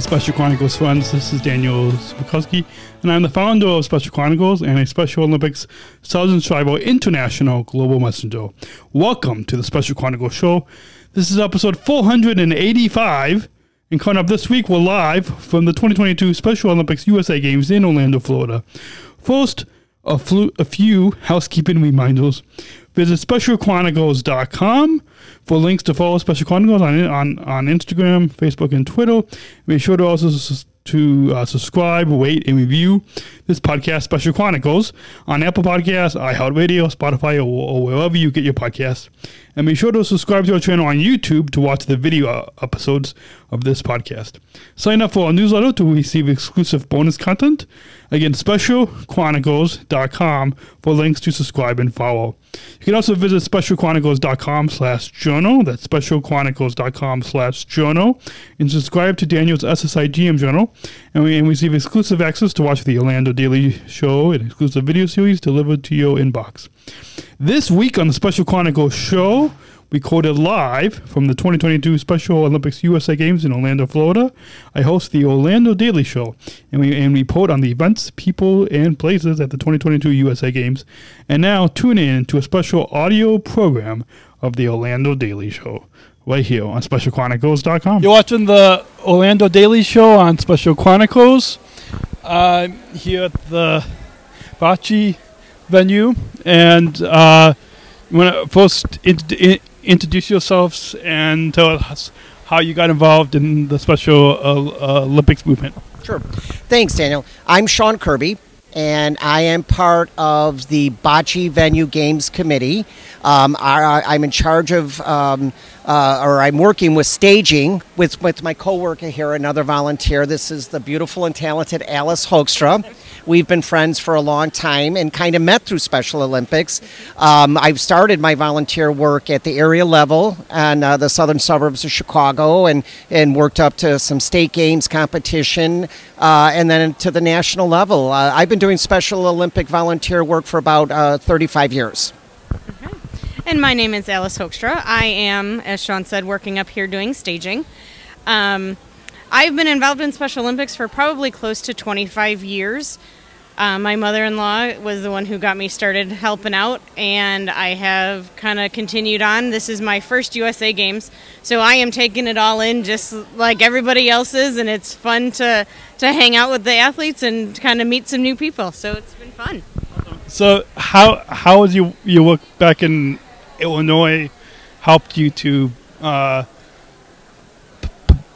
Special Chronicles friends, this is Daniel Smrokowski, and I'm the founder of Special Chronicles and a Special Olympics Sargent Shriver International Global Messenger. Welcome to the Special Chronicles Show. This is episode 485, and coming up this week, we're live from the 2022 Special Olympics USA Games in Orlando, Florida. First, a, flu- a few housekeeping reminders. Visit specialchronicles.com for links to follow Special Chronicles on, on, on Instagram, Facebook, and Twitter. Be sure to also to uh, subscribe, rate, and review this podcast, Special Chronicles, on Apple Podcasts, iHeartRadio, Spotify, or, or wherever you get your podcasts. And be sure to subscribe to our channel on YouTube to watch the video uh, episodes of this podcast. Sign up for our newsletter to receive exclusive bonus content. Again, specialchronicles.com for links to subscribe and follow. You can also visit specialchronicles.com slash journal. That's specialchronicles.com slash journal. And subscribe to Daniel's SSI GM journal. And, we, and receive exclusive access to watch the Orlando Daily Show and exclusive video series delivered to your inbox. This week on the Special Chronicles show, recorded live from the 2022 Special Olympics USA Games in Orlando, Florida. I host the Orlando Daily Show, and we and report on the events, people, and places at the 2022 USA Games. And now tune in to a special audio program of the Orlando Daily Show right here on SpecialChronicles.com. You're watching the Orlando Daily Show on Special Chronicles. I'm here at the Bocce venue, and uh, want to first in, in, introduce yourselves and tell us how you got involved in the Special uh, uh, Olympics movement. Sure. Thanks, Daniel. I'm Shawn Kirby, and I am part of the Bocce Venue Games Committee. Um, I, I'm in charge of, um, uh, or I'm working with staging with, with my coworker here, another volunteer. This is the beautiful and talented Alice Hoekstra. We've been friends for a long time and kind of met through Special Olympics. Um, I've started my volunteer work at the area level and uh, the southern suburbs of Chicago and, and worked up to some state games competition uh, and then to the national level. Uh, I've been doing Special Olympic volunteer work for about uh, 35 years. And my name is Alice Hoekstra. I am, as Shawn said, working up here doing staging. Um, I've been involved in Special Olympics for probably close to 25 years. Uh, my mother in law was the one who got me started helping out, and I have kind of continued on. This is my first USA Games, so I am taking it all in just like everybody else is, and it's fun to, to hang out with the athletes and kind of meet some new people. So it's been fun. So, how how was your your work back in Illinois helped you to uh,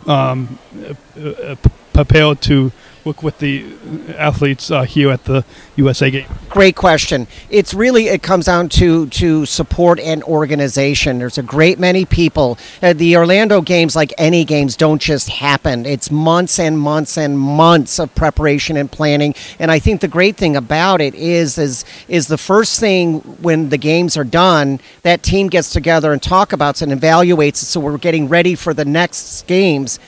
um, uh, uh, prepare to work with the athletes uh, here at the USA Game? Great question. It's really it comes down to to support and organization. There's a great many people. Uh, the Orlando games, like any games, don't just happen. It's months and months and months of preparation and planning. And I think the great thing about it is is is the first thing when the games are done, that team gets together and talk about it and evaluates it. So we're getting ready for the next games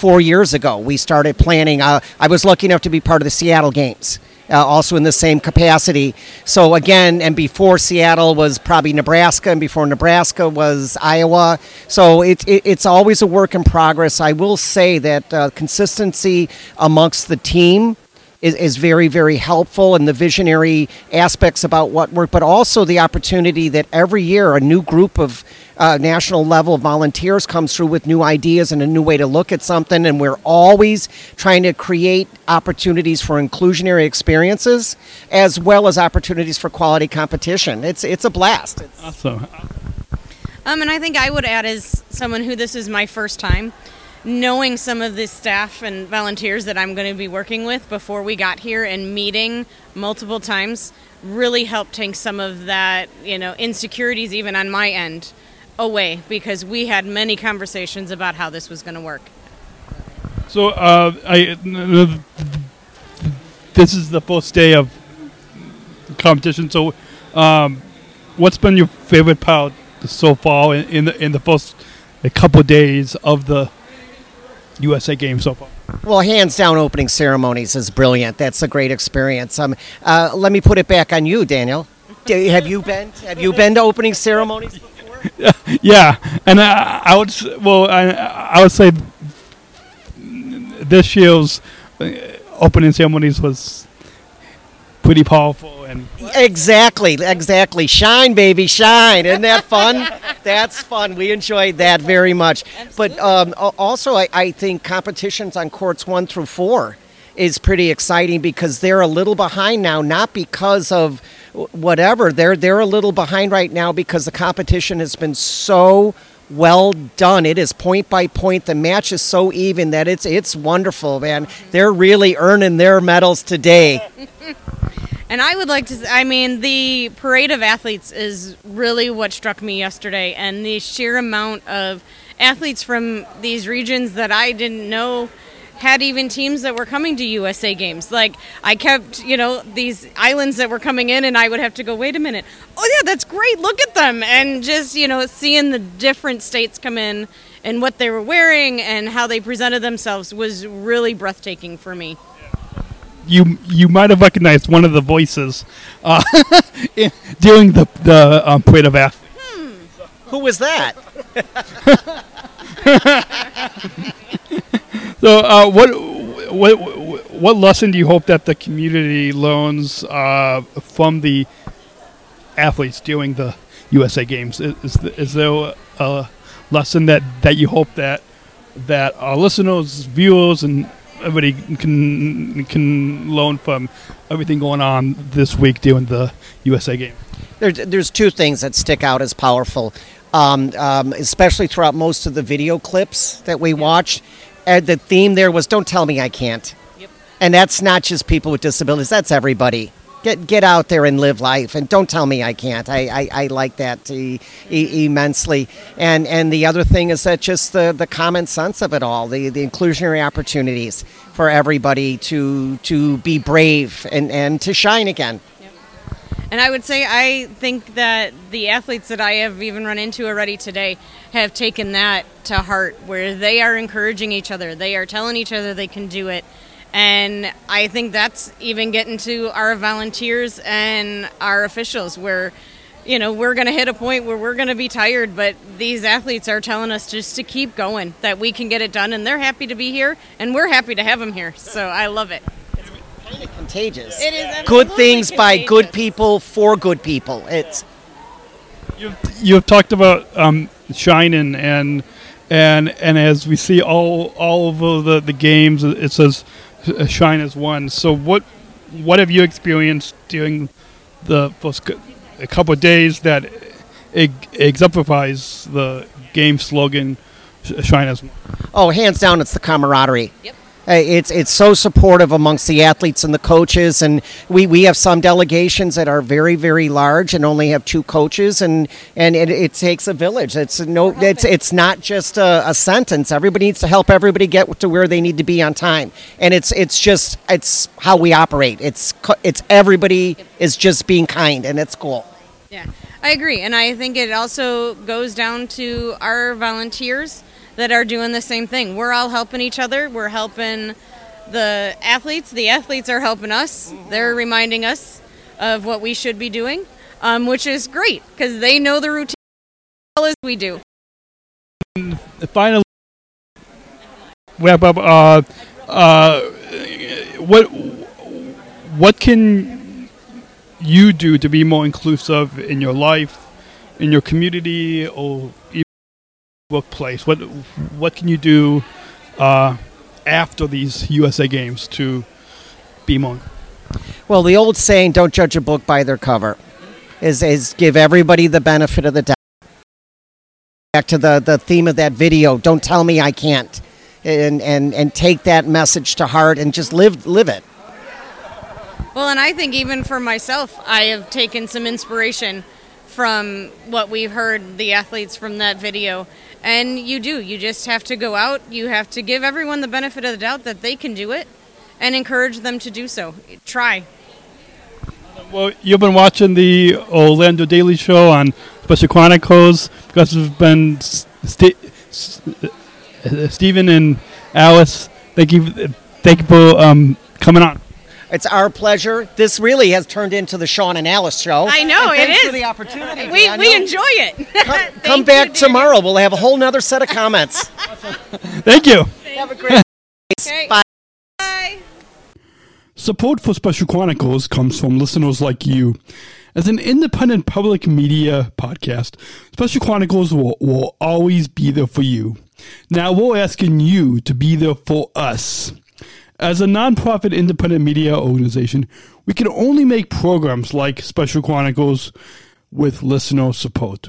four years ago. We started planning. Uh, I was lucky enough to be part of the Seattle Games. Uh, also in the same capacity. So again, and before Seattle was probably Nebraska, and before Nebraska was Iowa. So it, it, it's always a work in progress. I will say that uh, consistency amongst the team is, is very, very helpful and the visionary aspects about what work, but also the opportunity that every year a new group of uh, national level volunteers comes through with new ideas and a new way to look at something. And we're always trying to create opportunities for inclusionary experiences as well as opportunities for quality competition. It's, it's a blast. It's, Awesome. Um, and I think I would add, as someone who this is my first time, knowing some of the staff and volunteers that I'm going to be working with before we got here and meeting multiple times really helped take some of that, you know, insecurities even on my end away because we had many conversations about how this was going to work. So uh, I this is the first day of competition. So, um, what's been your favorite part so far in, in the in the first a couple days of the USA Games so far? Well, hands down, opening ceremonies is brilliant. That's a great experience. Um, uh, let me put it back on you, Daniel. D- have you been? Have you been to opening ceremonies before? yeah, and I, I would well, I, I would say this year's uh, opening ceremonies was pretty powerful and Exactly, exactly. Shine, baby, shine. Isn't that fun? That's fun. We enjoyed that very much. But um, also, I, I think competitions on courts one through four is pretty exciting because they're a little behind now, not because of whatever. They're they're a little behind right now because the competition has been so well done. It is point by point. The match is so even that it's it's wonderful, man. They're really earning their medals today. And I would like to, I mean, the parade of athletes is really what struck me yesterday, and the sheer amount of athletes from these regions that I didn't know had even teams that were coming to USA games. Like, I kept, you know, these islands that were coming in, and I would have to go, wait a minute. Oh, yeah, that's great. Look at them. And just, you know, seeing the different states come in and what they were wearing and how they presented themselves was really breathtaking for me. you you might have recognized one of the voices uh, during the the um, parade of athletes. Who was that? So, uh, what what what lesson do you hope that the community learns uh, from the athletes during the USA Games? Is is, there a lesson that, that you hope that that our listeners, viewers, and everybody can can learn from everything going on this week during the USA Games? There's, there's two things that stick out as powerful, um, um, especially throughout most of the video clips that we watched. And the theme there was "Don't tell me I can't," Yep. and that's not just people with disabilities. That's everybody. Get get out there and live life, and don't tell me I can't. I, I, I like that e- e- immensely. And and the other thing is that just the, the common sense of it all, the, the inclusionary opportunities for everybody to to be brave and, and to shine again. And I would say I think that the athletes that I have even run into already today have taken that to heart, where they are encouraging each other, they are telling each other they can do it. And I think that's even getting to our volunteers and our officials, where, you know, we're going to hit a point where we're going to be tired, but these athletes are telling us just to keep going, that we can get it done, and they're happy to be here, and we're happy to have them here. So I love it. Contagious. It is good absolutely things by good people for good people. It's You've, you've talked about um, shining and and and as we see all all over the, the games, it says uh, shine as one. So what what have you experienced during the first a couple of days that exemplifies the game slogan shine as one? oh, hands down, it's the camaraderie. Yep. Uh, It's it's so supportive amongst the athletes and the coaches, and we, we have some delegations that are very very large and only have two coaches, and and it, it takes a village. It's no it's it's not just a, a sentence. Everybody needs to help everybody get to where they need to be on time, and it's it's just it's how we operate. It's it's everybody is just being kind, and it's cool. Yeah, I agree. And I think it also goes down to our volunteers that are doing the same thing. We're all helping each other. We're helping the athletes. The athletes are helping us. They're reminding us of what we should be doing, um, which is great because they know the routine as well as we do. Finally, wrap up. Uh, uh, what what can you do to be more inclusive in your life, in your community, or even workplace? What what can you do uh, after these USA Games to be more? Well, the old saying, "Don't judge a book by their cover," is is give everybody the benefit of the doubt. Back to the the theme of that video, "Don't tell me I can't," and and and take that message to heart and just live live it. Well, and I think even for myself, I have taken some inspiration from what we've heard the athletes from that video. And you do. You just have to go out. You have to give everyone the benefit of the doubt that they can do it and encourage them to do so. Try. Well, you've been watching the Orlando Daily Show on Special Chronicles because it's been St- Stephen and Alice. Thank you, thank you for um, coming on. It's our pleasure. This really has turned into the Shawn and Alice show. I know, And it thanks is. for the opportunity. We, Daniel. we enjoy it. Come, come back dear. tomorrow. We'll have a whole nother set of comments. Thank you. have a great Okay. Bye. Bye. Support for Special Chronicles comes from listeners like you. As an independent public media podcast, Special Chronicles will, will always be there for you. Now we're asking you to be there for us. As a nonprofit independent media organization, we can only make programs like Special Chronicles with listener support.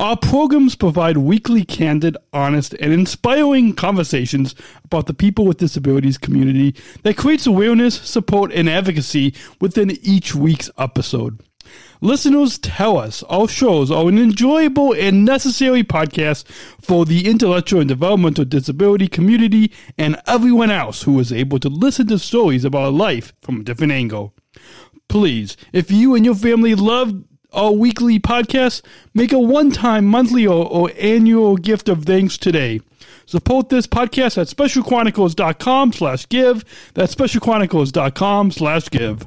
Our programs provide weekly, candid, honest, and inspiring conversations about the people with disabilities community that creates awareness, support, and advocacy within each week's episode. Listeners tell us our shows are an enjoyable and necessary podcast for the intellectual and developmental disability community and everyone else who is able to listen to stories about life from a different angle. Please, if you and your family love our weekly podcast, make a one-time, monthly, or, or annual gift of thanks today. Support this podcast at specialchronicles.com slash give. That's specialchronicles.com slash give.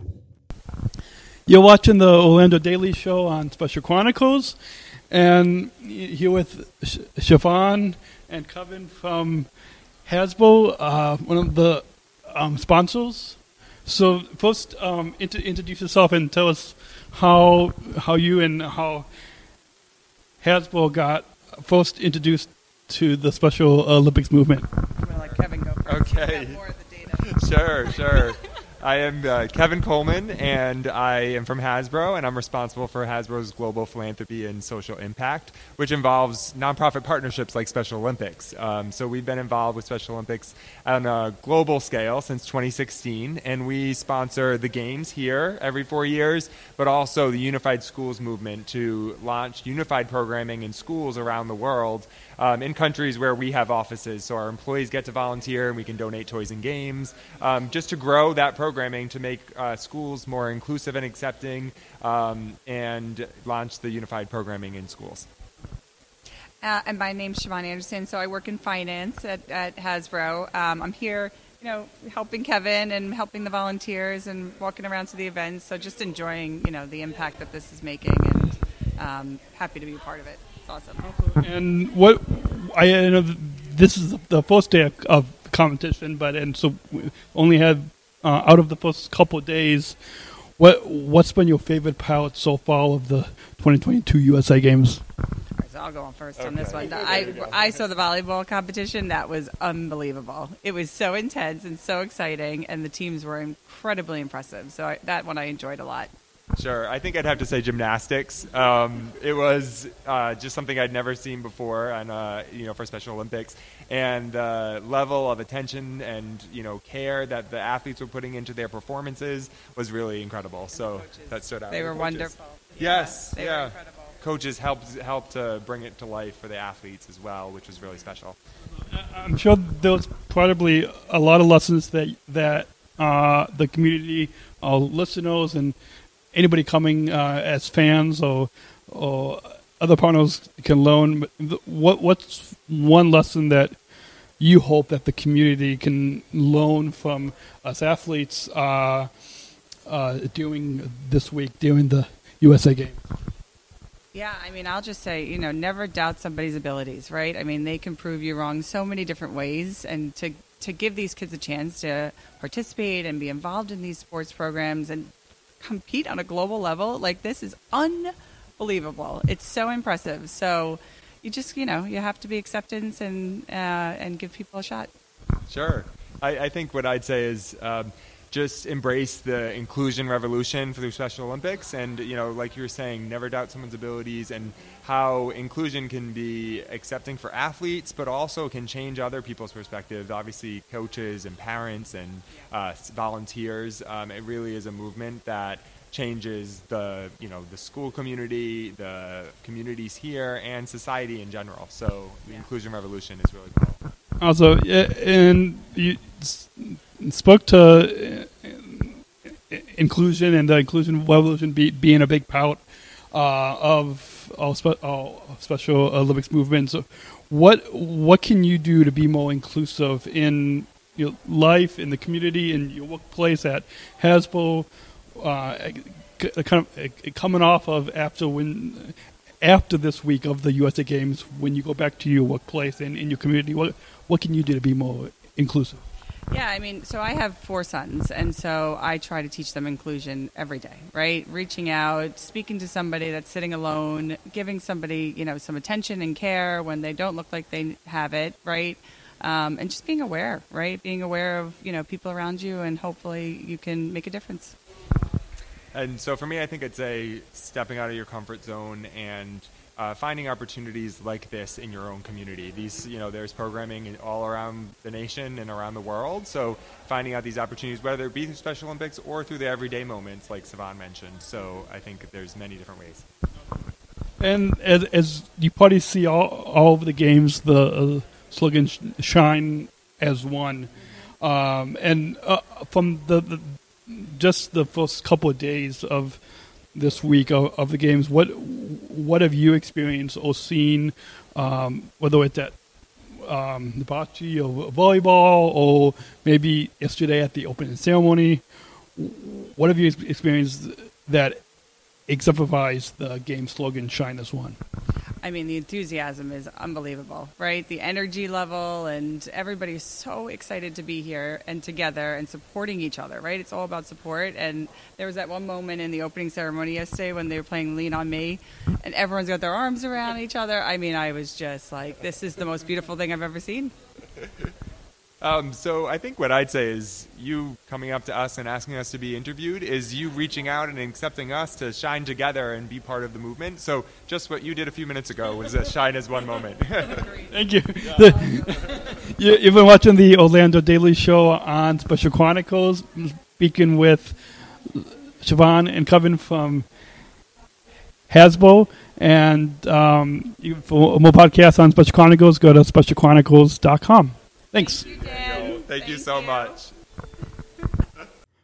You're watching the Orlando Daily Show on Special Chronicles, and here with Sh- Siobhan and Kevin from Hasbro, uh, one of the um, sponsors. So first, um, int- introduce yourself and tell us how how you and how Hasbro got first introduced to the Special Olympics movement. let Kevin go first. Okay. More of the data. Sure, sure. I am uh, Kevin Colman, and I am from Hasbro, and I'm responsible for Hasbro's global philanthropy and social impact, which involves nonprofit partnerships like Special Olympics. Um, so we've been involved with Special Olympics on a global scale since 2016, and we sponsor the games here every four years, but also the Unified Schools movement to launch unified programming in schools around the world um, in countries where we have offices. So our employees get to volunteer and we can donate toys and games um, just to grow that programming to make uh, schools more inclusive and accepting um, and launch the unified programming in schools. Uh, and my name's Siobhan Anderson. So I work in finance at, at Hasbro. Um, I'm here, you know, helping Kevin and helping the volunteers and walking around to the events. So just enjoying, you know, the impact that this is making and um, happy to be a part of it. It's awesome. And what I know this is the first day of, of competition, but and so we only had uh, out of the first couple of days. What what's been your favorite part so far of the 2022 USA Games? So I'll go on first on this one. I, I saw the volleyball competition. That was unbelievable. It was so intense and so exciting, and the teams were incredibly impressive. So I, that one I enjoyed a lot. Sure. I think I'd have to say gymnastics. Um, it was uh, just something I'd never seen before, and uh, you know, for Special Olympics, and the level of attention and you know care that the athletes were putting into their performances was really incredible. So that stood out. They were coaches. wonderful. Yes. They were yeah. incredible. Coaches helped helped to bring it to life for the athletes as well, which was really special. I'm sure there's probably a lot of lessons that that uh, the community, our listeners, and anybody coming uh, as fans or or other partners can learn. What what's one lesson that you hope that the community can learn from us athletes uh, uh, doing this week, during the USA game? Yeah, I mean, I'll just say, you know, never doubt somebody's abilities, right? I mean, they can prove you wrong so many different ways, and to to give these kids a chance to participate and be involved in these sports programs and compete on a global level, like this is unbelievable. It's so impressive. So you just, you know, you have to be acceptance and uh, and give people a shot. Sure. I, I think what I'd say is um, just embrace the inclusion revolution through Special Olympics, and you know, like you were saying, never doubt someone's abilities, and how inclusion can be accepting for athletes, but also can change other people's perspectives. Obviously, coaches and parents and uh, volunteers. Um, it really is a movement that changes the you know the school community, the communities here, and society in general. So the inclusion revolution is really cool. Also, and you s- spoke to uh, inclusion and the inclusion revolution be, being a big part uh, of all, spe- all Special Olympics movement. So, what what can you do to be more inclusive in your life, in the community, in your workplace at Hasbro? Uh, kind of uh, coming off of after when after this week of the USA Games, when you go back to your workplace and in your community, what what can you do to be more inclusive? Yeah, I mean, so I have four sons, and so I try to teach them inclusion every day, right? Reaching out, speaking to somebody that's sitting alone, giving somebody, you know, some attention and care when they don't look like they have it, right? Um, and just being aware, right? Being aware of, you know, people around you, and hopefully you can make a difference. And so for me, I think it's a stepping out of your comfort zone and uh, finding opportunities like this in your own community. These, you know, there's programming all around the nation and around the world. So finding out these opportunities, whether it be through Special Olympics or through the everyday moments, like Siobhan mentioned. So I think there's many different ways. And as, as you probably see all, all of the games, the uh, slogan sh- "Shine as One," um, and uh, from the, the just the first couple of days of this week of, of the games, what what have you experienced or seen, um, whether it's at um, the bocce or volleyball, or maybe yesterday at the opening ceremony? What have you experienced that exemplifies the game slogan "Shine as One"? I mean, the enthusiasm is unbelievable, right? The energy level, and everybody's so excited to be here and together and supporting each other, right? It's all about support. And there was that one moment in the opening ceremony yesterday when they were playing Lean on Me, and everyone's got their arms around each other. I mean, I was just like, this is the most beautiful thing I've ever seen. Um, so I think what I'd say is you coming up to us and asking us to be interviewed is you reaching out and accepting us to shine together and be part of the movement. So just what you did a few minutes ago was a shine as one moment. Thank you. The- you. You've been watching the Orlando Daily Show on Special Chronicles, speaking with Siobhan and Kevin from Hasbro. And um, for more podcasts on Special Chronicles, go to specialchronicles.com. Thanks. Thank you so much.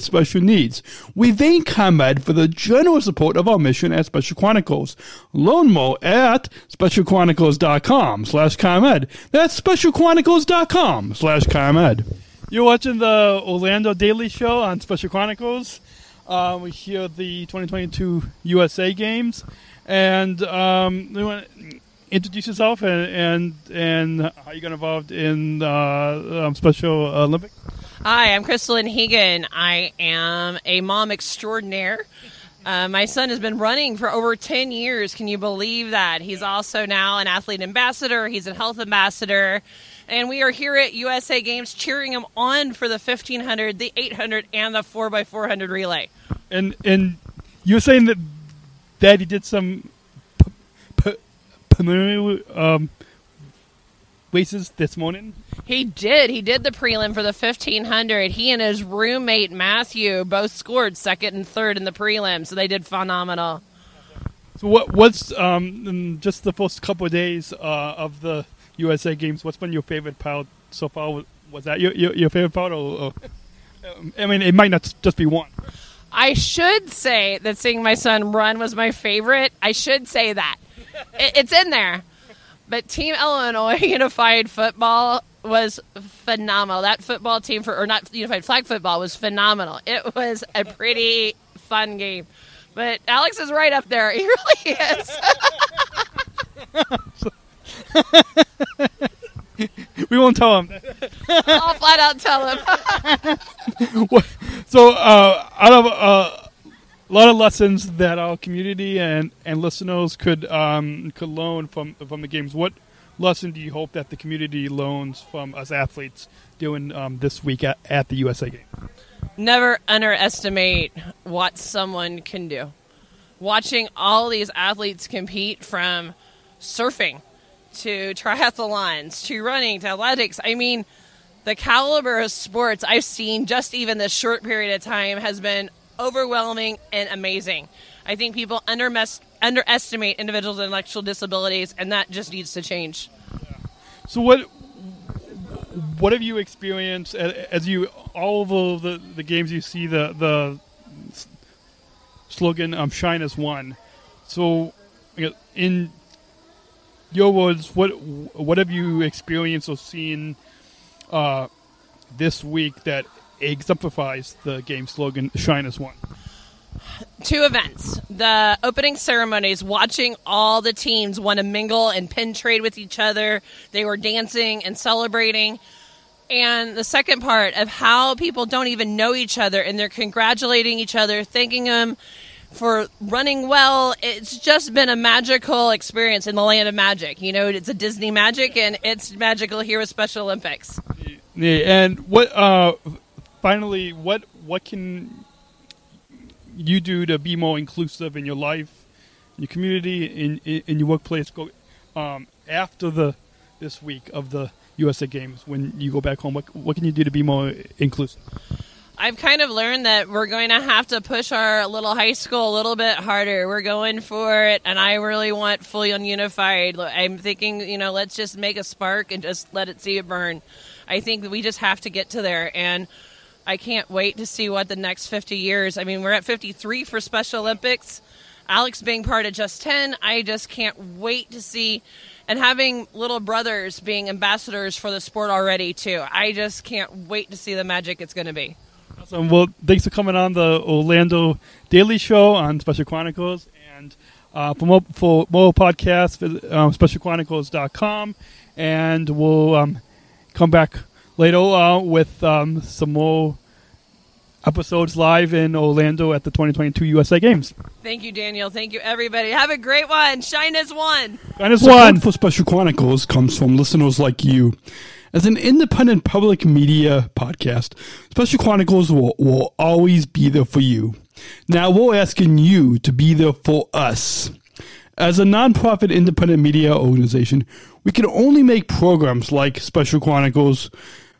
special needs. We thank ComEd for the generous support of our mission at Special Chronicles. Learn more at specialchronicles.com slash ComEd. That's specialchronicles.com slash ComEd. You're watching the Orlando Daily Show on Special Chronicles. Uh, we hear the 2022 USA Games. And um, you want to introduce yourself and, and, and how you got involved in uh, um, Special Olympics? Hi, I'm Crystalyn Huegen. I am a mom extraordinaire. Uh, my son has been running for over 10 years. Can you believe that? He's also now an athlete ambassador, he's a health ambassador. And we are here at USA Games cheering him on for the 1500, the 800, and the 4x400 relay. And and you were saying that Daddy did some p- p- preliminary um, races this morning. He did. He did the prelim for the 1500. He and his roommate Matthew both scored second and third in the prelim, so they did phenomenal. So what what's um in just the first couple of days uh, of the USA Games? What's been your favorite part so far? Was, was that your, your your favorite part, or, or um, I mean, it might not just be one. I should say that seeing my son run was my favorite. I should say that. It, it's in there. But Team Illinois Unified Football was phenomenal. That football team for or not Unified Flag Football was phenomenal. It was a pretty fun game. But Alex is right up there. He really is. We won't tell him. I'll flat out tell him. So uh, out of uh, a lot of lessons that our community and, and listeners could um, could learn from from the games. What lesson do you hope that the community learns from us athletes doing um, this week at, at the USA game? Never underestimate what someone can do. Watching all these athletes compete from surfing to triathlons to running to athletics. I mean, the caliber of sports I've seen just even this short period of time has been overwhelming and amazing. I think people underestimate individuals with intellectual disabilities, and that just needs to change. So what what have you experienced as you all of the, the games you see the the slogan um, "Shine as one"? So in your words, what what have you experienced or seen uh, this week that exemplifies the game slogan "Shine as one"? two events. The opening ceremonies watching all the teams want to mingle and pin trade with each other. They were dancing and celebrating. And the second part of how people don't even know each other and they're congratulating each other thanking them for running well it's just been a magical experience in the land of magic. You know it's a disney magic and it's magical here with special olympics. Yeah, and what uh, finally what what can you do to be more inclusive in your life, in your community, in in, in your workplace? Go um, after the this week of the USA Games when you go back home. What what can you do to be more inclusive? I've kind of learned that we're going to have to push our little high school a little bit harder. We're going for it, and I really want fully ununified. I'm thinking, you know, let's just make a spark and just let it see it burn. I think we just have to get to there, and I can't wait to see what the next 50 years. I mean, we're at 53 for Special Olympics. Alex being part of Just 10, I just can't wait to see. And having little brothers being ambassadors for the sport already, too. I just can't wait to see the magic it's going to be. Awesome. Well, thanks for coming on the Orlando Daily Show on Special Chronicles. And uh, for, more, for more podcasts, visit um, specialchronicles.com. And we'll um, come back later uh, with um, some more episodes live in Orlando at the 2022 USA Games. Thank you, Daniel. Thank you, everybody. Have a great one. Shine as one. Minus Support one. for Special Chronicles comes from listeners like you. As an independent public media podcast, Special Chronicles will, will always be there for you. Now we're asking you to be there for us. As a nonprofit independent media organization, we can only make programs like Special Chronicles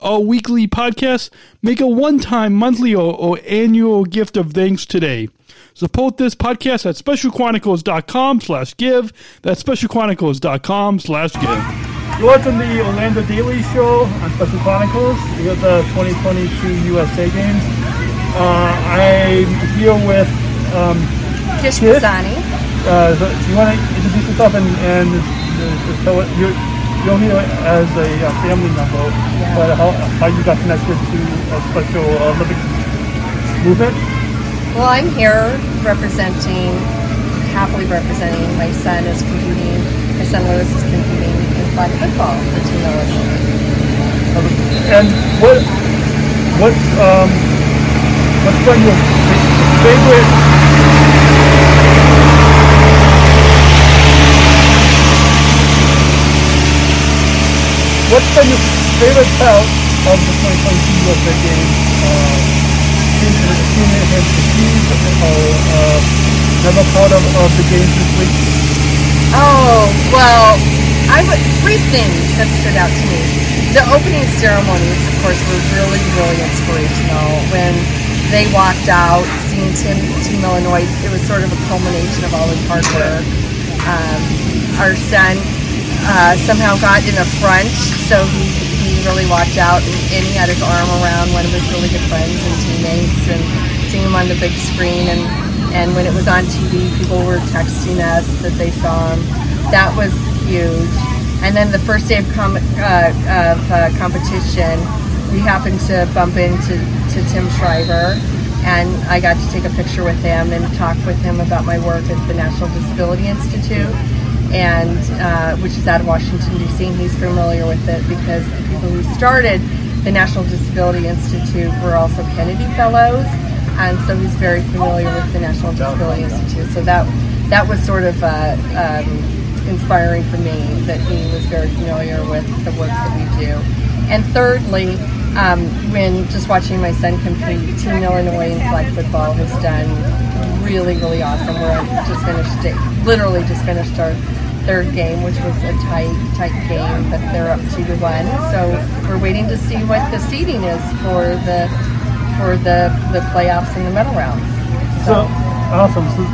our weekly podcast, make a one-time, monthly, or, or annual gift of thanks today. Support this podcast at specialchronicles.com slash give. That's specialchronicles.com slash give. You're watching the Orlando Daily Show on Special Chronicles. We got the 2022 USA Games. Uh, I'm here with um, Kish Kish? Pisani. uh, the, you want to introduce yourself and, and uh, tell it, you're, you're here as a, uh family member, but how, how you got connected to a Special Olympics movement? Well, I'm here representing, happily representing my son is competing. My son Lewis is competing in flag football for Team Illinois. And what what um what's been your favorite What's been your favorite part of the 2022 USA Games? Uh, seeing seeing it has achieved or uh, never part of, of the games this week? Oh, well, I would, three things that stood out to me. The opening ceremonies, of course, were really, really inspirational. When they walked out, seeing Team, Team Illinois, it was sort of a culmination of all his hard work. Um, our son uh, somehow got in the front, so he, he really walked out and, and he had his arm around one of his really good friends and teammates and seeing him on the big screen and and when it was on TV, people were texting us that they saw him. That was huge. And then the first day of, com- uh, of uh, competition, we happened to bump into to Tim Shriver, and I got to take a picture with him and talk with him about my work at the National Disability Institute, and uh, which is out of Washington D.C. And he's familiar with it because the people who started the National Disability Institute were also Kennedy Fellows, and so he's very familiar with the National Disability Institute. So that that was sort of uh, um, inspiring for me that he was very familiar with the work that we do. And thirdly, um, when just watching my son compete, Team Illinois in flag football has done really, really awesome. Just finished, literally just finished our third game, which was a tight, tight game, but they're up two to one. So we're waiting to see what the seeding is for the for the the playoffs and the medal rounds. So, awesome. So,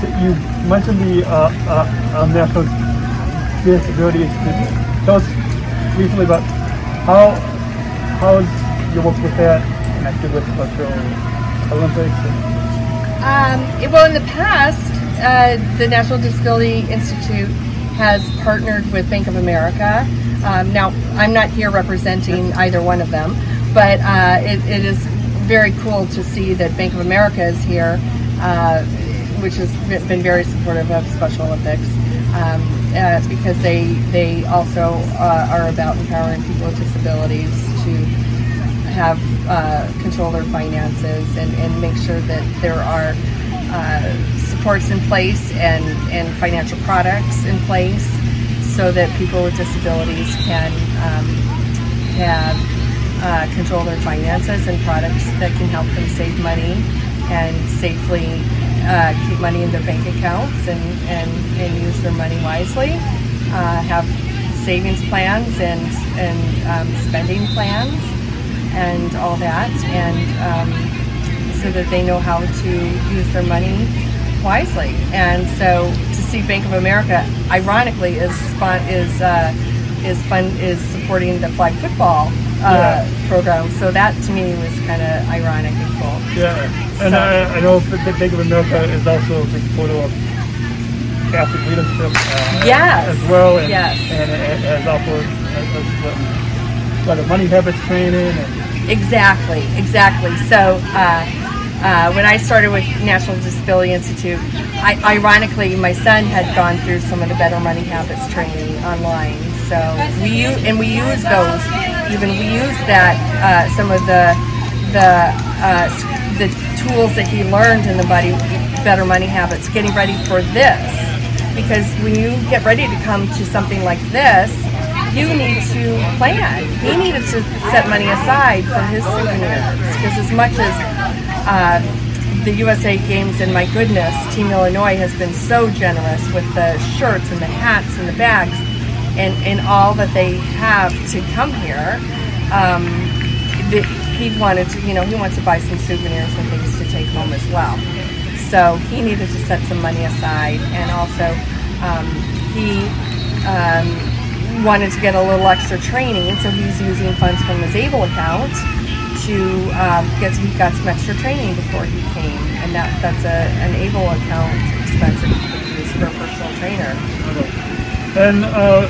so you mentioned the uh, uh, um, National Disability Institute. Tell us briefly about how how is your work with that connected with Special Olympics? And, Um, well, in the past, uh, the National Disability Institute has partnered with Bank of America. Um, now, I'm not here representing either one of them, but uh, it, it is very cool to see that Bank of America is here, uh, which has been very supportive of Special Olympics. Um, uh, because they they also uh, are about empowering people with disabilities to have uh, control their finances and, and make sure that there are uh, supports in place and, and financial products in place so that people with disabilities can um, have uh, control their finances and products that can help them save money and safely uh, keep money in their bank accounts and, and, and use their money wisely. Uh, have savings plans and, and um, spending plans and all that, and um, so that they know how to use their money wisely. And so to see Bank of America, ironically, is is uh, is fun is supporting the flag football uh, program. So that to me was kind of ironic and cool. yeah, and I, I know that Bank of America is also a big supporter of Catholic leadership uh, Yes. as well, and, Yes. and it has offered a lot of money habits training and Exactly, exactly. So uh, uh, when I started with National Disability Institute, I, ironically, my son had gone through some of the Better Money Habits training online. So we use, and we use those. Even we use that uh, some of the the uh, the tools that he learned in the Buddy Better Money Habits, getting ready for this. Because when you get ready to come to something like this, you need to plan. He needed to set money aside for his souvenirs because as much as uh, the USA Games and my goodness, Team Illinois has been so generous with the shirts and the hats and the bags and, and all that they have to come here. Um, the, he wanted to, you know, he wants to buy some souvenirs and things to take home as well. So he needed to set some money aside, and also um, he um, wanted to get a little extra training, so he's using funds from his ABLE account to um, he got some extra training before he came, and that that's a an ABLE account expense that he for a personal trainer. And uh,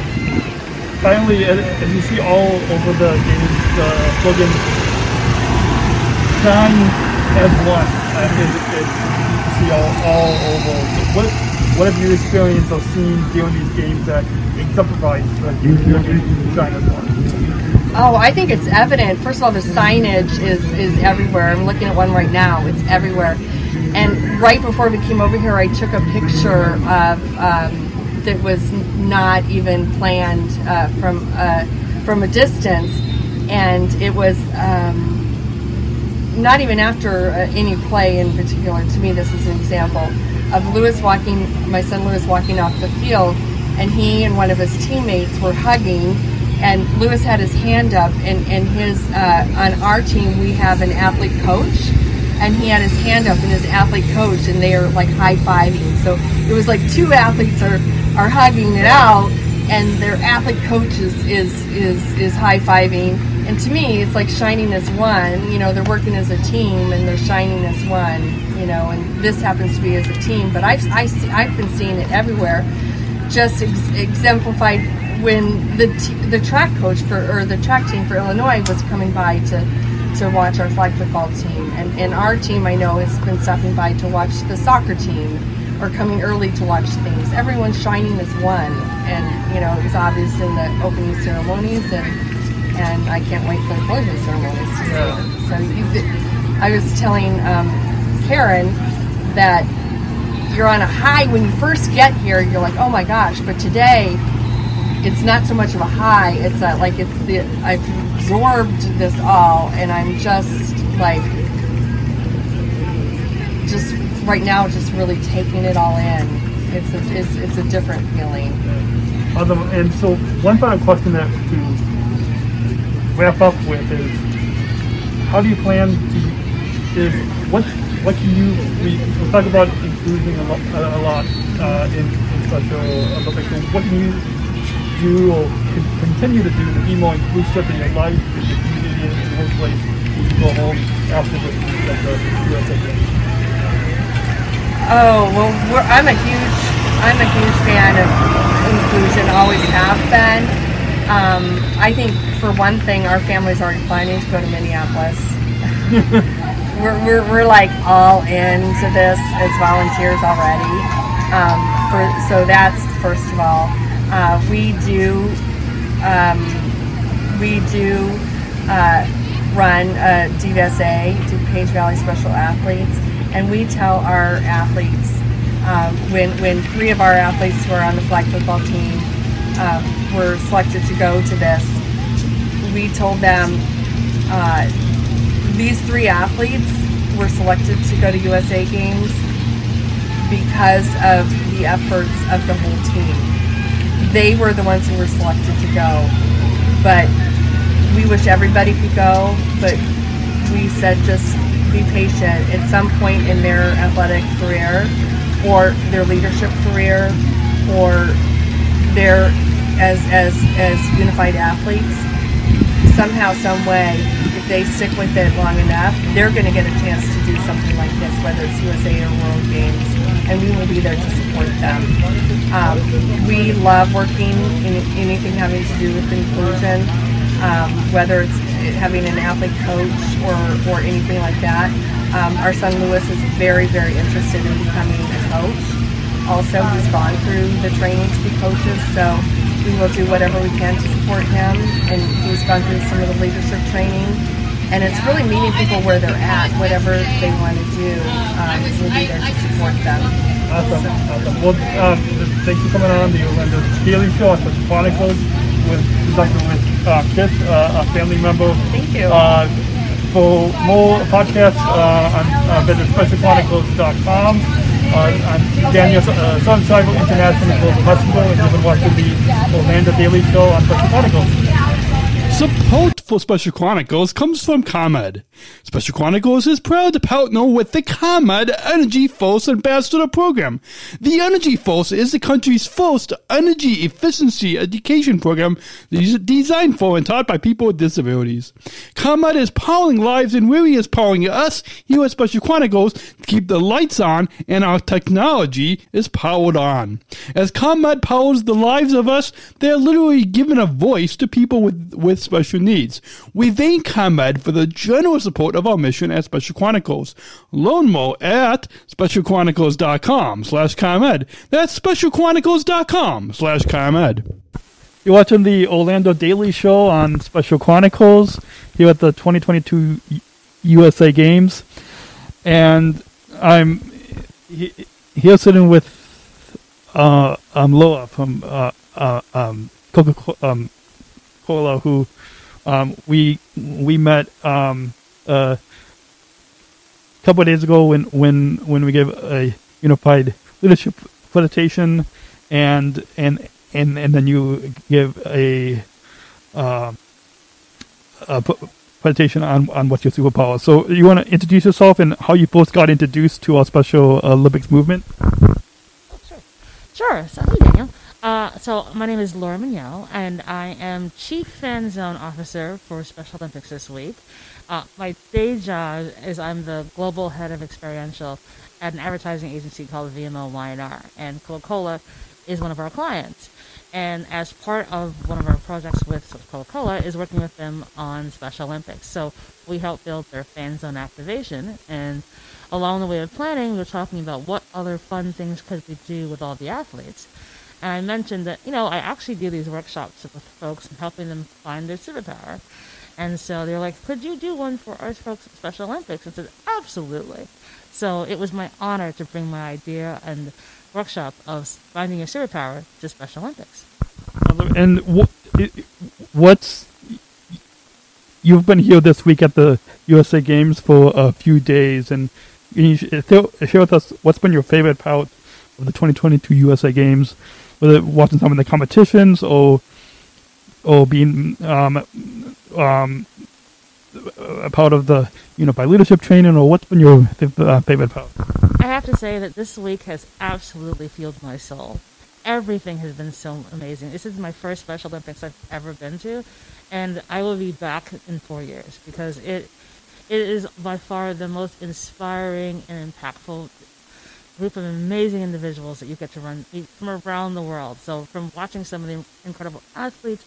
finally, as as you see all over the games, the slogan "Shine as one." Mean, it, it, you see all, all over. What what have you experienced or seen during these games that exemplifies the "Shine as one"? Oh, I think it's evident. First of all, the signage is is everywhere. I'm looking at one right now. It's everywhere. And right before we came over here, I took a picture of um, that was not even planned uh, from uh, from a distance, and it was um, not even after uh, any play in particular. To me, this is an example of Lewis walking, my son Lewis walking off the field, and he and one of his teammates were hugging. And Lewis had his hand up, and, and his uh, on our team we have an athlete coach, and he had his hand up, and his athlete coach, and they are like high fiving. So it was like two athletes are are hugging it out, and their athlete coach is is is, is high fiving. And to me, it's like shining as one. You know, they're working as a team and they're shining as one. You know, and this happens to be as a team. But I've I see, I've been seeing it everywhere. Just ex- exemplified when the t- the track coach for or the track team for Illinois was coming by to to watch our flag football team, and and our team I know has been stopping by to watch the soccer team or coming early to watch things. Everyone's shining as one, and you know it was obvious in the opening ceremonies, and and I can't wait for the closing ceremonies it. So you, I was telling um, Karen that you're on a high when you first get here. You're like, oh my gosh, but today it's not so much of a high. It's a, like it's the I've absorbed this all, and I'm just like just right now, just really taking it all in. It's a it's, it's a different feeling. Awesome. And so, one final question that to wrap up with is, how do you plan to? Is what what can you? We we talk about inclusion a lot, a lot uh, in, in special Olympics. So what can you do or con- continue to do to be more inclusive in your life, in your community, in the workplace when you go home after the, the, the USA Games? Oh well, we're, I'm a huge I'm a huge fan of inclusion. Always have been. Um, I think for one thing, our family's already planning to go to Minneapolis. we're, we're, we're like all into this as volunteers already. Um, for so that's first of all. Uh, we do um, we do uh, run uh, DVSA, DuPage Valley Special Athletes, and we tell our athletes um, when when three of our athletes who are on the flag football team um, were selected to go to this, we told them uh, these three athletes were selected to go to USA Games because of the efforts of the whole team. They were the ones who were selected to go, but we wish everybody could go, but we said just be patient. At some point in their athletic career, or their leadership career, or their as as as unified athletes, somehow, some way, if they stick with it long enough, they're going to get a chance to do something like this, whether it's USA or World Games, and we will be there to support them. Um, we love working in anything having to do with inclusion, um, whether it's having an athlete coach or, or anything like that. Um, our son Lewis is very, very interested in becoming a coach. Also, he's gone through the training to be coaches, so we will do whatever we can to support him. And he's gone through some of the leadership training. And it's really meeting people where they're at, whatever they want to do. Um, we'll be there to support them. Awesome, awesome. Well, um, thanks for coming on the Orlando Daily Show on the Chronicles with conducted with uh, Chris, uh, a family member. Thank you. Uh, for more podcasts, uh, on, uh, visit specialchronicles.com. Uh, I'm Daniel uh, Sunshine International Global Messenger, and you've been watching the Orlando Daily Show on Special Chronicles. Support for Special Chronicles comes from ComEd. Special Chronicles is proud to partner with the ComEd Energy Force Ambassador Program. The Energy Force is the country's first energy efficiency education program designed for and taught by people with disabilities. ComEd is powering lives and really is powering us here at Special Chronicles to keep the lights on and our technology is powered on. As ComEd powers the lives of us, they're literally giving a voice to people with, with special needs. We thank ComEd for the generous support of our mission at Special Chronicles. Learn more at specialchronicles.com slash ComEd. That's specialchronicles.com slash ComEd. You're watching the Orlando Daily Show on Special Chronicles here at the 2022 USA Games. And I'm here sitting with uh, um, Laura from uh, uh, um, Coca um, Cola, who um, we we met um, a couple of days ago when when when we gave a unified leadership presentation, and and and and then you give a uh, a presentation on on what's your superpower. So you want to introduce yourself and how you both got introduced to our Special Olympics movement? Sure. So, hey, Daniel. Uh, so my name is Laura Mignott, and I am Chief Fan Zone Officer for Special Olympics this week. Uh, my day job is I'm the Global Head of Experiential at an advertising agency called VML Y&R, and Coca-Cola is one of our clients. And as part of one of our projects with Coca-Cola is working with them on Special Olympics. So we help build their fan zone activation. And along the way of planning, we're talking about what other fun things could we do with all the athletes. And I mentioned that, you know, I actually do these workshops with folks and helping them find their superpower. And so they're like, could you do one for us folks Special Olympics? I said, absolutely. So it was my honor to bring my idea and workshop of finding your superpower to Special Olympics. And what, what's you've been here this week at the USA Games for a few days, and you share with us what's been your favorite part of the 2022 USA Games, whether watching some of the competitions or or being um, um, a part of the Unified Leadership Training, or what's been your uh, favorite part? I have to say that this week has absolutely fueled my soul. Everything has been so amazing. This is my first Special Olympics I've ever been to, and I will be back in four years because it it is by far the most inspiring and impactful group of amazing individuals that you get to run from around the world. So from watching some of the incredible athletes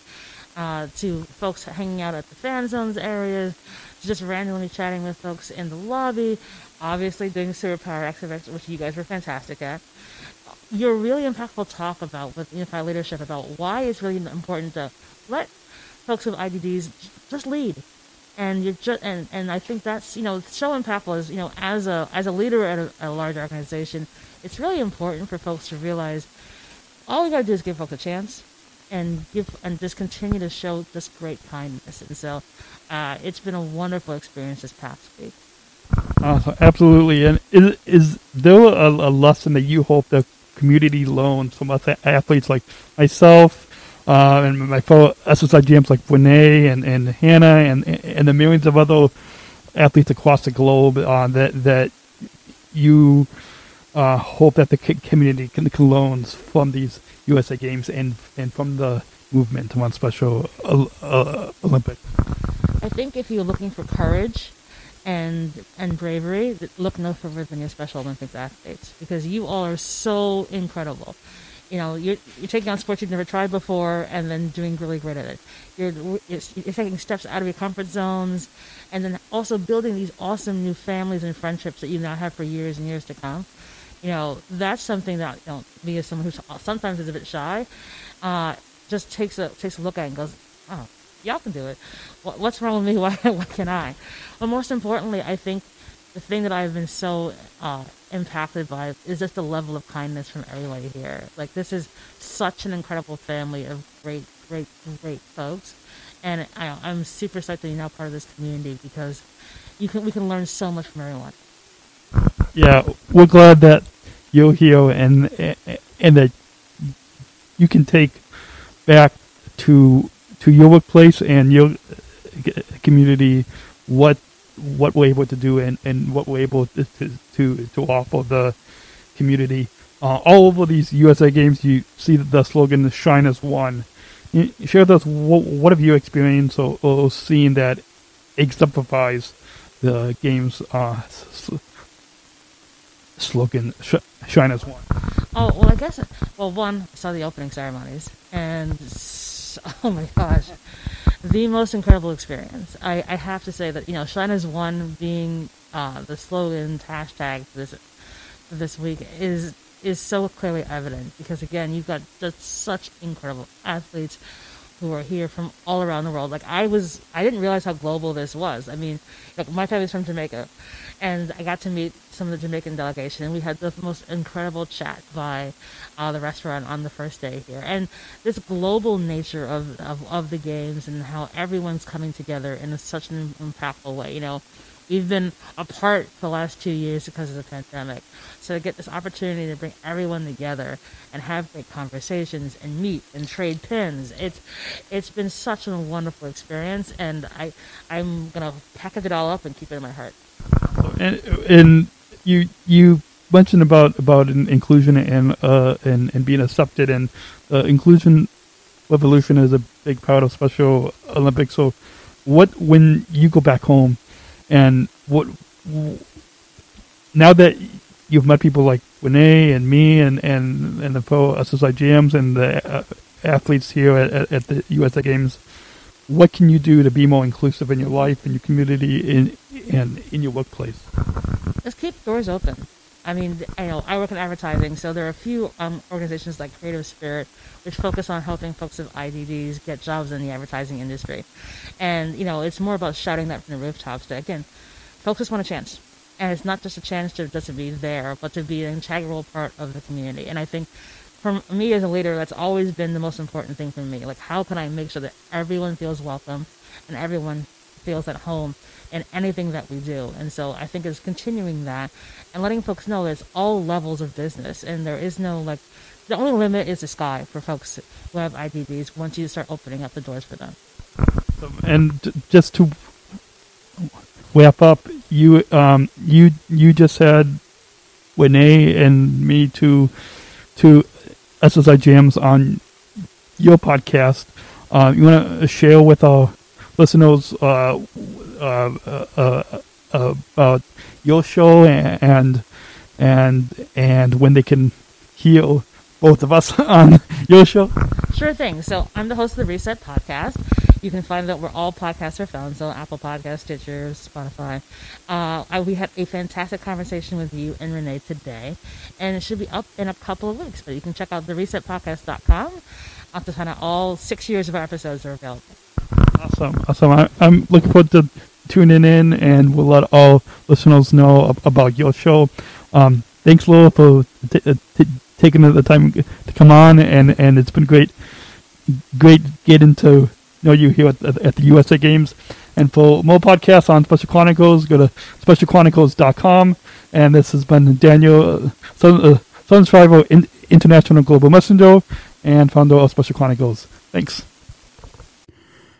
uh, to folks hanging out at the fan zones areas, just randomly chatting with folks in the lobby, obviously doing superpower activities, which you guys were fantastic at. Your really impactful talk about with Unified Leadership about why it's really important to let folks with IDDs just lead. And you're just, and, and I think that's, you know, so impactful as, you know, as a, as a leader at a, a large organization, it's really important for folks to realize all we gotta do is give folks a chance and give, and just continue to show this great kindness. And so, uh, it's been a wonderful experience this past week. Uh, absolutely. And is, is there a, a, lesson that you hope the community learns from us athletes like myself uh, and my fellow SSI GMs like Renee and, and Hannah and, and the millions of other athletes across the globe uh, that, that you uh, hope that the community can, can learn from these USA Games and, and from the movement to on Special uh, Olympics? I think if you're looking for courage and and bravery, look no further than your Special Olympics athletes because you all are so incredible. You know, you're, you're taking on sports you've never tried before and then doing really great at it. You're, you're, you're taking steps out of your comfort zones and then also building these awesome new families and friendships that you now have for years and years to come. You know, that's something that you know, me as someone who sometimes is a bit shy, uh, just takes a takes a look at and goes, oh, y'all can do it. What's wrong with me? Why, why can I? But most importantly, I think the thing that I've been so uh, impacted by is just the level of kindness from everybody here. Like this is such an incredible family of great, great, great folks, and I, I'm super excited that you're now part of this community because you can we can learn so much from everyone. Yeah, we're glad that you're here and and that you can take back to to your workplace and your community what what we're able to do and, and what we're able to, to, to offer the community. Uh, all over these USA games, you see the slogan "Shine as One." Share with us what, what have you experienced or, or seen that exemplifies the game's uh, slogan "Shine as One." Oh well, I guess well, one saw the opening ceremonies, and oh my gosh, the most incredible experience. I, I have to say that you know, Shine as One being uh, the slogan hashtag this this week is is so clearly evident because again, you've got just such incredible athletes who are here from all around the world. Like I was, I didn't realize how global this was. I mean, like my family's from Jamaica, and I got to meet some of the Jamaican delegation, and we had the most incredible chat by uh, the restaurant on the first day here. And this global nature of, of, of the games and how everyone's coming together in such an impactful way. You know, we've been apart for the last two years because of the pandemic. So to get this opportunity to bring everyone together and have great conversations and meet and trade pins, it's it's been such a wonderful experience, and I I'm gonna package it all up and keep it in my heart and, and you you mentioned about about in, inclusion and uh and, and being accepted and uh, inclusion revolution is a big part of Special Olympics. So, what when you go back home, and what now that you've met people like Renee and me and and and the pro SSI GMs and the uh, athletes here at, at, at the USA Games, what can you do to be more inclusive in your life, in your community, in and in your workplace? Just keep doors open. I mean, I know I work in advertising, so there are a few um, organizations like Creative Spirit, which focus on helping folks with IDDs get jobs in the advertising industry. And you know, it's more about shouting that from the rooftops. That again, folks just want a chance, and it's not just a chance to just to be there, but to be an integral part of the community. And I think, for me as a leader, that's always been the most important thing for me. Like, how can I make sure that everyone feels welcome, and everyone feels at home in anything that we do. And so I think it's continuing that and letting folks know there's all levels of business and there is no like the only limit is the sky for folks who have IDDs once you start opening up the doors for them. And just to wrap up, you um you you just said Renee and me to to SSI Jams on your podcast. Uh, you want to share with our listeners uh, uh, uh, uh, about your show and and and when they can hear both of us on your show? Sure thing. So I'm the host of the Reset Podcast. You can find that where all podcasts are found, so Apple Podcasts, Stitcher, Spotify. Uh, I, we had a fantastic conversation with you and Renee today, and it should be up in a couple of weeks. But you can check out the resetpodcast.com to find out all six years of our episodes are available. Awesome, awesome. I, I'm looking forward to tuning in, and we'll let all listeners know ab- about your show. Um, thanks, Laura, for t- uh, t- taking the time to come on, and, and it's been great, great getting to know you here at, at, the USA Games. And for more podcasts on Special Chronicles, go to specialchronicles.com. And this has been Daniel, uh, Sun, uh, Sunstriver in, International Global Messenger and founder of Special Chronicles. Thanks.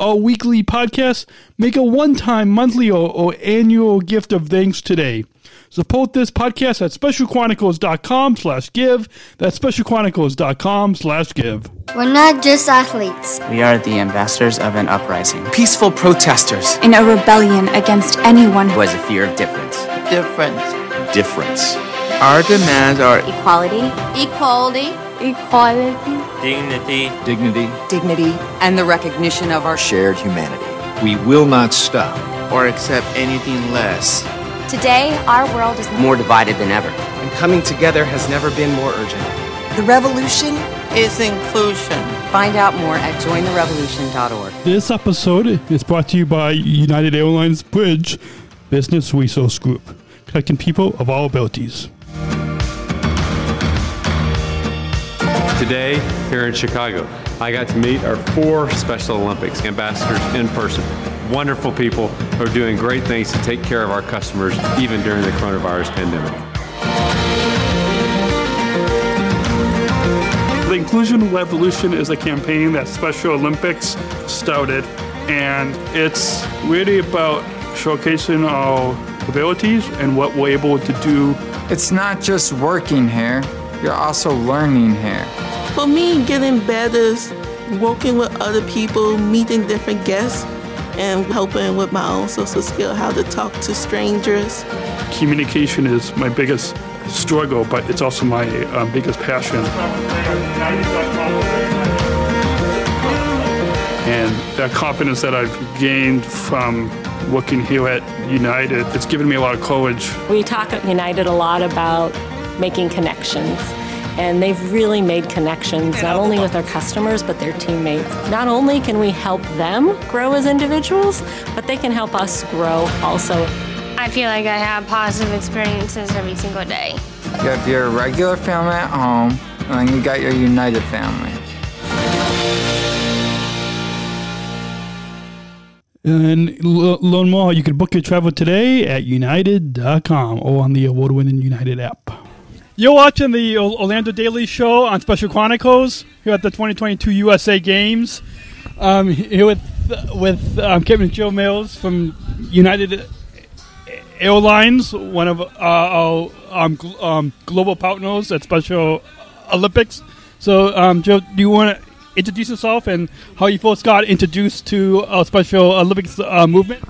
our weekly podcast, make a one-time, monthly, or, or annual gift of thanks today. Support this podcast at specialchronicles.com slash give. That's specialchronicles.com slash give. We're not just athletes. We are the ambassadors of an uprising. Peaceful protesters. In a rebellion against anyone who has a fear of difference. Difference. Difference. Our demands are equality, equality, equality, dignity, dignity, dignity, and the recognition of our shared humanity. We will not stop or accept anything less. Today, our world is more divided than ever. And coming together has never been more urgent. The revolution is inclusion. Find out more at jointherevolution.org. This episode is brought to you by United Airlines Bridge Business Resource Group, connecting people of all abilities. Today, here in Chicago, I got to meet our four Special Olympics ambassadors in person. Wonderful people who are doing great things to take care of our customers, even during the coronavirus pandemic. The Inclusion Revolution is a campaign that Special Olympics started, and it's really about showcasing our abilities and what we're able to do. It's not just working here, you're also learning here. For me, getting better is working with other people, meeting different guests, and helping with my own social skill, how to talk to strangers. Communication is my biggest struggle, but it's also my um, biggest passion. And that confidence that I've gained from working here at United. It's given me a lot of courage. We talk at United a lot about making connections. And they've really made connections not only with their customers but their teammates. Not only can we help them grow as individuals, but they can help us grow also. I feel like I have positive experiences every single day. You have your regular family at home, and then you got your United family. And l- learn more. You can book your travel today at united.com or on the award winning United app. You're watching the Orlando Daily Show on Special Chronicles here at the 2022 USA Games. Um, here with with um, Captain Joe Mills from United Airlines, one of uh, our um, gl- um, global partners at Special Olympics. So, um, Joe, do you want to introduce yourself and how you first got introduced to our Special Olympics uh, movement?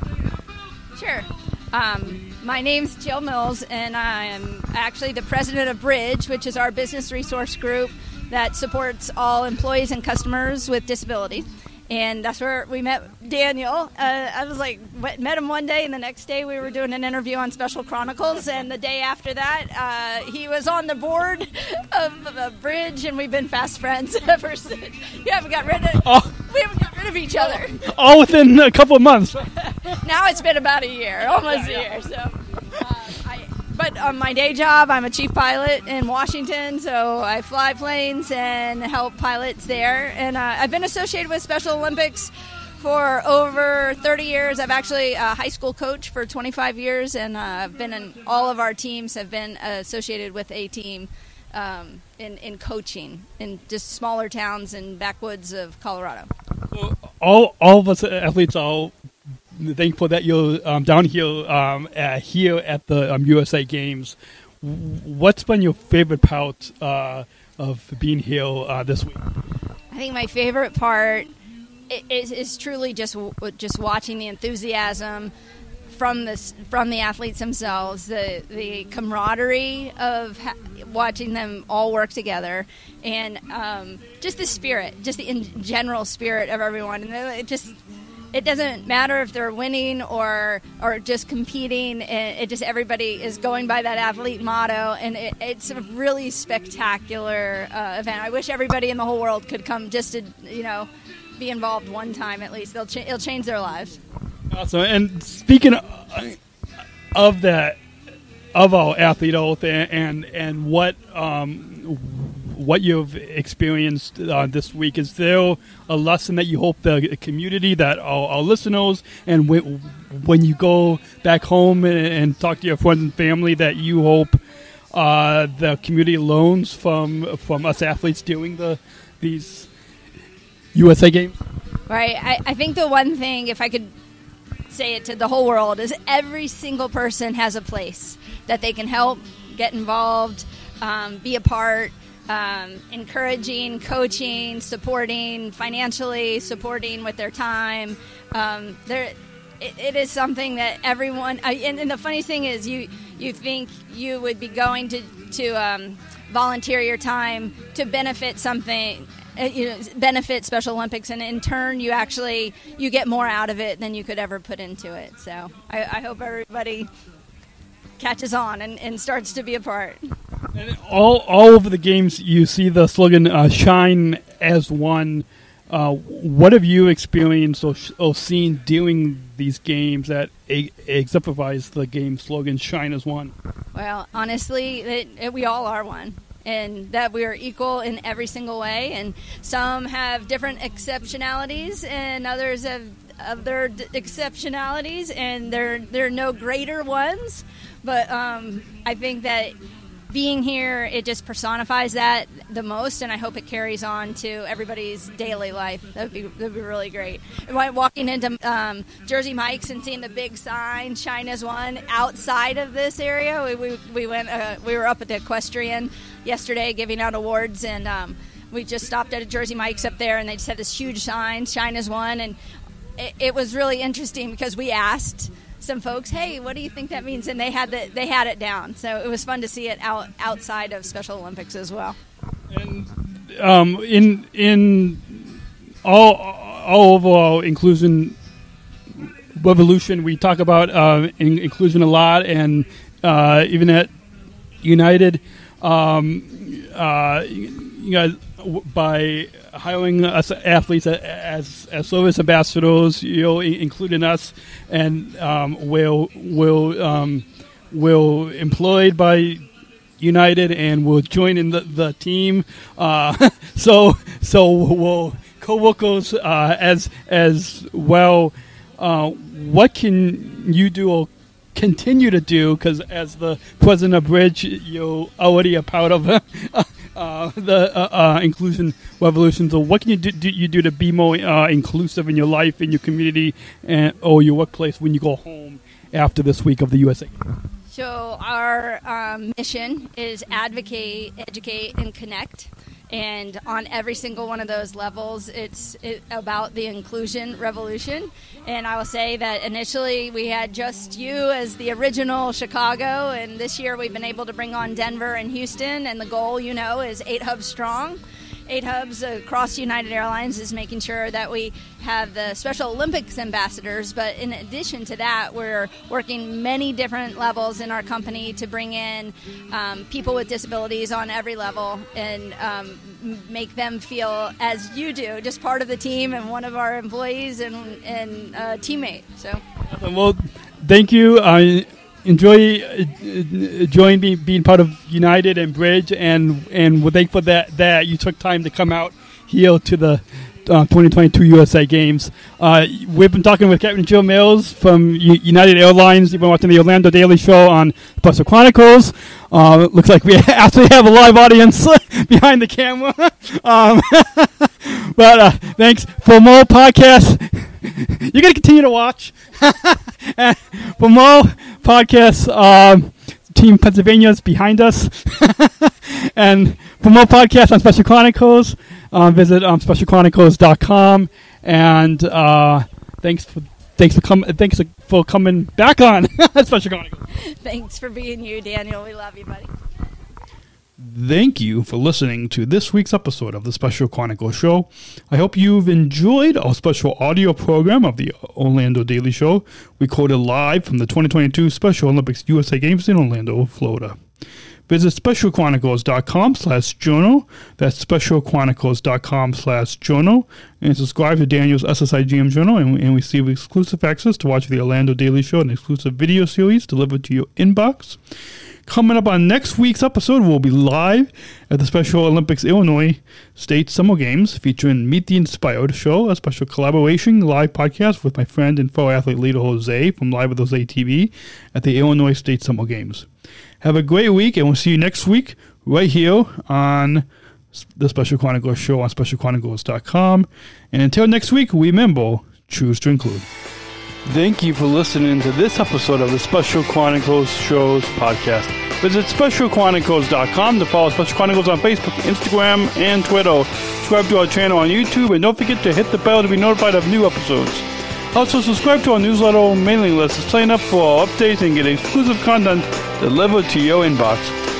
Sure. Um, my name's Jill Mills, and I am actually the president of Bridge, which is our business resource group that supports all employees and customers with disability. And that's where we met Daniel. Uh, I was like, met him one day, and the next day we were doing an interview on Special Chronicles. And the day after that, uh, he was on the board of Bridge, and we've been fast friends ever since. Yeah, We haven't got rid of, Oh. we haven't got rid of each other. All within a couple of months. now it's been about a year, almost a year. So, But on my day job, I'm a chief pilot in Washington, so I fly planes and help pilots there. And uh, I've been associated with Special Olympics for over 30 years. I've actually a high school coach for 25 years, and uh, I've been in all of our teams have been associated with a team. Um, in, in coaching in just smaller towns and backwoods of Colorado. all all of us athletes are thankful that you're um, down here um, here at the um, USA Games. What's been your favorite part uh, of being here uh, this week? I think my favorite part is, is truly just just watching the enthusiasm from the from the athletes themselves, the the camaraderie of ha- watching them all work together, and um, just the spirit, just the in general spirit of everyone, and it just. It doesn't matter if they're winning or or just competing. It, it just everybody is going by that athlete motto, and it, it's a really spectacular uh, event. I wish everybody in the whole world could come just to you know be involved one time at least. They'll cha- it'll change their lives. Awesome. And speaking of, of that, of our athlete oath and and, and what um, what you've experienced uh, this week, is there a lesson that you hope the community, that our, our listeners, and when, when you go back home and, and talk to your friends and family, that you hope uh, the community learns from from us athletes doing the these USA games? Right. I, I think the one thing, if I could say it to the whole world, is every single person has a place that they can help, get involved, um, be a part, um, encouraging, coaching, supporting, financially supporting with their time. Um, there, it, it is something that everyone. I, and, and the funny thing is, you you think you would be going to to um, volunteer your time to benefit something uh, you know benefit special olympics and in turn you actually you get more out of it than you could ever put into it so i, I hope everybody catches on and, and starts to be a part all all over the games you see the slogan uh, "Shine as one." Uh, what have you experienced or, or seen during these games that e- exemplifies the game slogan "Shine as one"? Well, honestly, it, it, we all are one, and that we are equal in every single way. And some have different exceptionalities, and others have other d- exceptionalities, and they're they're no greater ones. But um, I think that being here, it just personifies that the most, and I hope it carries on to everybody's daily life. That would be that would be really great. And Walking into um, Jersey Mike's and seeing the big sign Shine as One" outside of this area, we we, we went uh, we were up at the equestrian yesterday giving out awards, and um, we just stopped at a Jersey Mike's up there, and they just had this huge sign Shine as One," and it, it was really interesting because we asked some folks, "Hey, what do you think that means?" And they had the, they had it down. So it was fun to see it out outside of Special Olympics as well. And um, in in all all overall inclusion revolution. We talk about uh, in- inclusion a lot, and uh, even at United, um, uh, you guys by hiring us athletes as as service ambassadors, you know, including us, and um, will will um, employed by United and will join in the, the team. Uh, so so will co-workers uh, as as well. Uh, what can you do or continue to do? Because as the president of Bridge, you already a part of uh, the uh, uh, inclusion revolution. So what can you do, do you do to be more uh, inclusive in your life, in your community, and or your workplace when you go home after this week of the USA? So our um, mission is advocate, educate, and connect. And on every single one of those levels, it's it, about the inclusion revolution. And I will say that initially we had just you as the original Chicago, and this year we've been able to bring on Denver and Houston. And the goal, you know, is eight hubs strong. Eight hubs across United Airlines is making sure that we have the Special Olympics ambassadors, but in addition to that, we're working many different levels in our company to bring in um, people with disabilities on every level and um, make them feel as you do, just part of the team and one of our employees and, and a teammate. So. Well, thank you. I enjoy uh, enjoying being, being part of United and Bridge, and and we're thankful that that you took time to come out here to the. Uh, 2022 USA Games. Uh, we've been talking with Captain Joe Mills from U- United Airlines. You've been watching the Orlando Daily Show on Buster Chronicles. Uh, looks like we actually have a live audience behind the camera. um, but uh, thanks for more podcasts. You're gonna continue to watch. For more podcasts, um, Team Pennsylvania is behind us. and for more podcasts on Special Chronicles, uh, visit um, specialchronicles.com. And uh, thanks for thanks for coming. Thanks for coming back on Special Chronicles. Thanks for being you, Daniel. We love you, buddy. Thank you for listening to this week's episode of the Special Chronicles Show. I hope you've enjoyed our special audio program of the Orlando Daily Show, recorded live from the 2022 Special Olympics USA Games in Orlando, Florida. Visit specialchronicles.com slash journal. That's specialchronicles.com slash journal. And subscribe to Daniel's SSIGM journal and, and receive exclusive access to watch the Orlando Daily Show and exclusive video series delivered to your inbox. Coming up on next week's episode, we'll be live at the Special Olympics Illinois State Summer Games featuring Meet the Inspired Show, a special collaboration live podcast with my friend and fellow athlete Lito Jose from Live with Jose TV at the Illinois State Summer Games. Have a great week, and we'll see you next week right here on the Special Chronicles Show on specialchronicles.com. And until next week, remember, choose to include. Thank you for listening to this episode of the Special Chronicles Shows podcast. Visit specialchronicles.com to follow Special Chronicles on Facebook, Instagram, and Twitter. Subscribe to our channel on YouTube, and don't forget to hit the bell to be notified of new episodes. Also, subscribe to our newsletter mailing list to sign up for our updates and get exclusive content delivered to your inbox.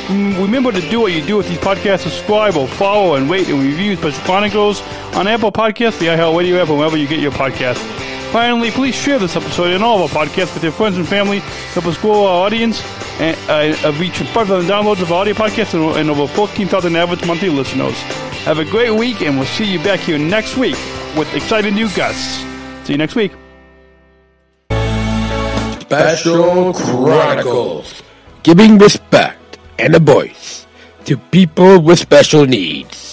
Mm, Remember to do what you do with these podcasts. Subscribe or follow and rate and review Special Chronicles on Apple Podcasts, the iHeartRadio app, or wherever you get your podcasts. Finally, please share this episode and all of our podcasts with your friends and family. Help us grow our audience and uh, reach 5,000 downloads of our audio podcasts and, and over 14,000 average monthly listeners. Have a great week, and we'll see you back here next week with exciting new guests. See you next week. Special Chronicles, giving respect and a voice to people with special needs.